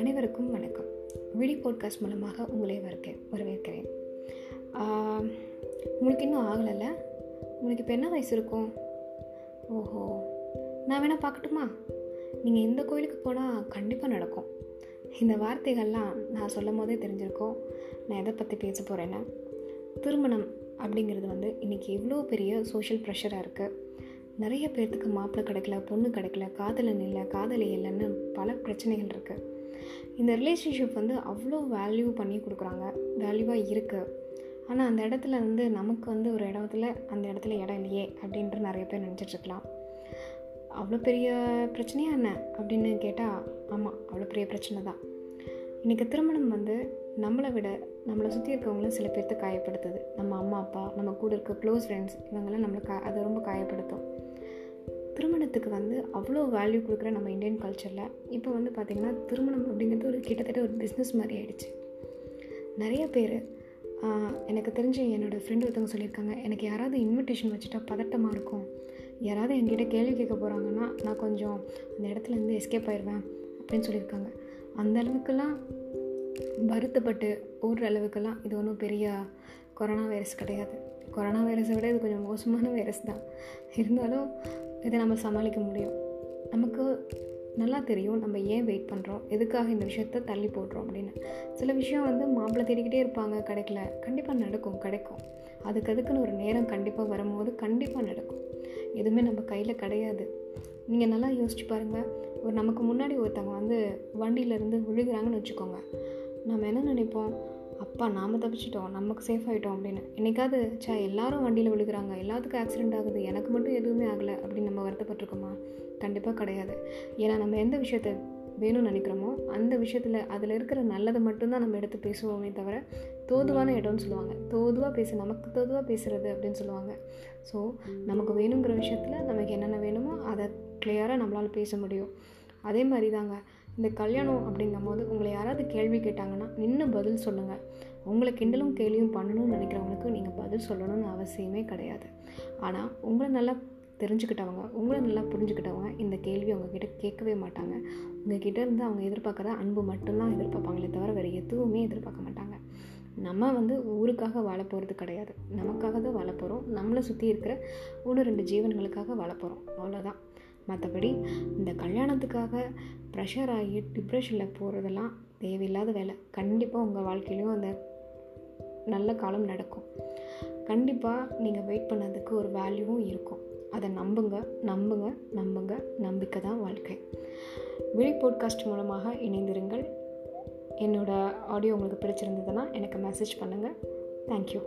அனைவருக்கும் வணக்கம். விழி போட்காஸ்ட் மூலமாக உங்களை வரக்க வரவேற்கிறேன். உங்களுக்கு இன்னும் ஆகலைல்ல? உங்களுக்கு இப்போ என்ன வயசு இருக்கும்? ஓஹோ நான் வேணால் பார்க்கட்டுமா? நீங்கள் எந்த கோயிலுக்கு போனால் கண்டிப்பாக நடக்கும். இந்த வார்த்தைகள்லாம் நான் சொல்லும் போதே தெரிஞ்சிருக்கோம். நான் எதை பற்றி பேச போகிறேன்னா திருமணம் அப்படிங்கிறது வந்து இன்றைக்கி எவ்வளோ பெரிய சோஷியல் ப்ரெஷராக இருக்குது நிறைய பேர்த்துக்கு மாப்பிள்ளை கிடைக்கல பொண்ணு கிடைக்கல காதலன் இல்லை காதலி இல்லைன்னு பல பிரச்சனைகள் இருக்குது இந்த ரிலேஷன்ஷிப் வந்து அவ்வளோ வேல்யூ பண்ணி கொடுக்குறாங்க. வேல்யூவாக இருக்குது ஆனால் அந்த இடத்துல வந்து நமக்கு வந்து ஒரு இடத்துல அந்த இடத்துல இடம் இல்லையே அப்படின்ட்டு நிறைய பேர் நினச்சிட்ருக்கலாம் அவ்வளோ பெரிய பிரச்சனையா என்ன அப்படின்னு கேட்டால் ஆமாம் அவ்வளோ பெரிய பிரச்சனை தான். இன்றைக்கி திருமணம் வந்து நம்மளை விட நம்மளை சுற்றி இருக்கவங்களும் சில பேர்த்த காயப்படுத்துது. நம்ம அம்மா அப்பா நம்ம கூட இருக்க க்ளோஸ் ஃப்ரெண்ட்ஸ் இவங்கெல்லாம் நம்மளை கா அதை ரொம்ப காயப்படுத்தும். திருமணத்துக்கு வந்து அவ்வளோ வேல்யூ கொடுக்குற நம்ம இந்தியன் கல்ச்சரில் இப்போ வந்து பார்த்திங்கன்னா திருமணம் அப்படிங்கிறது ஒரு கிட்டத்தட்ட ஒரு பிஸ்னஸ் மாதிரி ஆயிடுச்சு. நிறைய பேர் எனக்கு தெரிஞ்சு என்னோடய ஃப்ரெண்டு ஒருத்தவங்க சொல்லியிருக்காங்க எனக்கு யாராவது இன்விடேஷன் வச்சுட்டா பதட்டமாக இருக்கும். யாராவது என்கிட்ட கேள்வி கேட்க போகிறாங்கன்னா நான் கொஞ்சம் அந்த இடத்துலேருந்து எஸ்கேப் ஆயிடுவேன் அப்படின்னு சொல்லியிருக்காங்க. அந்த அளவுக்குலாம் வருத்தப்பட்டு ஓடுற அளவுக்கெல்லாம் இது ஒன்றும் பெரிய கொரோனா வைரஸ் கிடையாது. கொரோனா வைரஸை விட இது கொஞ்சம் மோசமான வைரஸ் தான். இருந்தாலும் இதை நம்ம சமாளிக்க முடியும். நமக்கு நல்லா தெரியும் நம்ம ஏன் வெயிட் பண்ணுறோம் எதுக்காக இந்த விஷயத்த தள்ளி போடுறோம் அப்படின்னு. சில விஷயம் வந்து மாப்பிள்ளை தேடிக்கிட்டே இருப்பாங்க கிடைக்கல. கண்டிப்பாக நடக்கும் கிடைக்கும். அதுக்கு அதுக்குன்னு ஒரு நேரம் கண்டிப்பாக வரும்போது கண்டிப்பாக நடக்கும். எதுவுமே நம்ம கையில் கிடையாது. நீங்கள் நல்லா யோசிச்சு பாருங்கள் ஒரு நமக்கு முன்னாடி ஒருத்தவங்க வந்து வண்டியிலேருந்து விழுகிறாங்கன்னு வச்சுக்கோங்க. நம்ம என்ன நினைப்போம்? அப்பா நாம் தப்பிச்சிட்டோம். நமக்கு சேஃப் ஆகிட்டோம் அப்படின்னு. என்றைக்காவது சா எல்லாரும் வண்டியில் விழுகிறாங்க. எல்லாத்துக்கும் ஆக்சிடெண்ட் ஆகுது. எனக்கு மட்டும் எதுவுமே ஆகலை அப்படின்னு நம்ம வருத்தப்பட்டிருக்கோமா? கண்டிப்பாக கிடையாது. ஏன்னா நம்ம எந்த விஷயத்த வேணும்னு நினைக்கிறோமோ அந்த விஷயத்தில் அதில் இருக்கிற நல்லதை மட்டும்தான் நம்ம எடுத்து பேசுவோமே தவிர தோதுவான இடம்னு சொல்லுவாங்க. தோதுவாக பேசு நமக்கு தோதுவாக பேசுகிறது அப்படின்னு சொல்லுவாங்க. ஸோ நமக்கு வேணுங்கிற விஷயத்தில் நமக்கு என்னென்ன வேணுமோ அதை கிளியராக நம்மளால் பேச முடியும். அதே மாதிரி தாங்க இந்த கல்யாணம் அப்படிங்கும் போது உங்களை யாராவது கேள்வி கேட்டாங்கன்னா நின்று பதில் சொல்லுங்கள் உங்களை கிண்டலும் கேள்வியும் பண்ணணும்னு நினைக்கிறவங்களுக்கு நீங்கள் பதில் சொல்லணும்னு அவசியமே கிடையாது. ஆனால் உங்களை நல்லா தெரிஞ்சுக்கிட்டவங்க உங்களை நல்லா புரிஞ்சுக்கிட்டவங்க இந்த கேள்வி அவங்கக்கிட்ட கேட்கவே மாட்டாங்க. உங்ககிட்ட இருந்து அவங்க எதிர்பார்க்குற அன்பு மட்டும்தான் எதிர்பார்ப்பாங்களே தவிர வேறு எதுவுமே எதிர்பார்க்க மாட்டாங்க. நம்ம வந்து ஊருக்காக வாழ போகிறது கிடையாது. நமக்காக தான் வாழ போகிறோம் நம்மளை சுற்றி இருக்கிற ஒன்று ரெண்டு ஜீவன்களுக்காக வாழ போகிறோம் அவ்வளோதான் மற்றபடி இந்த கல்யாணத்துக்காக ப்ரெஷர் ஆகி டிப்ரெஷனில் போகிறதெல்லாம் தேவையில்லாத வேலை. கண்டிப்பாக உங்கள் வாழ்க்கையிலையும் அந்த நல்ல காலம் நடக்கும். கண்டிப்பாக நீங்கள் வெயிட் பண்ணதுக்கு ஒரு வேல்யூவும் இருக்கும். அதை நம்புங்க நம்புங்க நம்புங்க. நம்பிக்கை தான் வாழ்க்கை. விழி போட்காஸ்ட் மூலமாக இணைந்திருங்கள். என்னோடய ஆடியோ உங்களுக்கு பிடிச்சிருந்ததுன்னா எனக்கு மெசேஜ் பண்ணுங்கள் தேங்க்யூ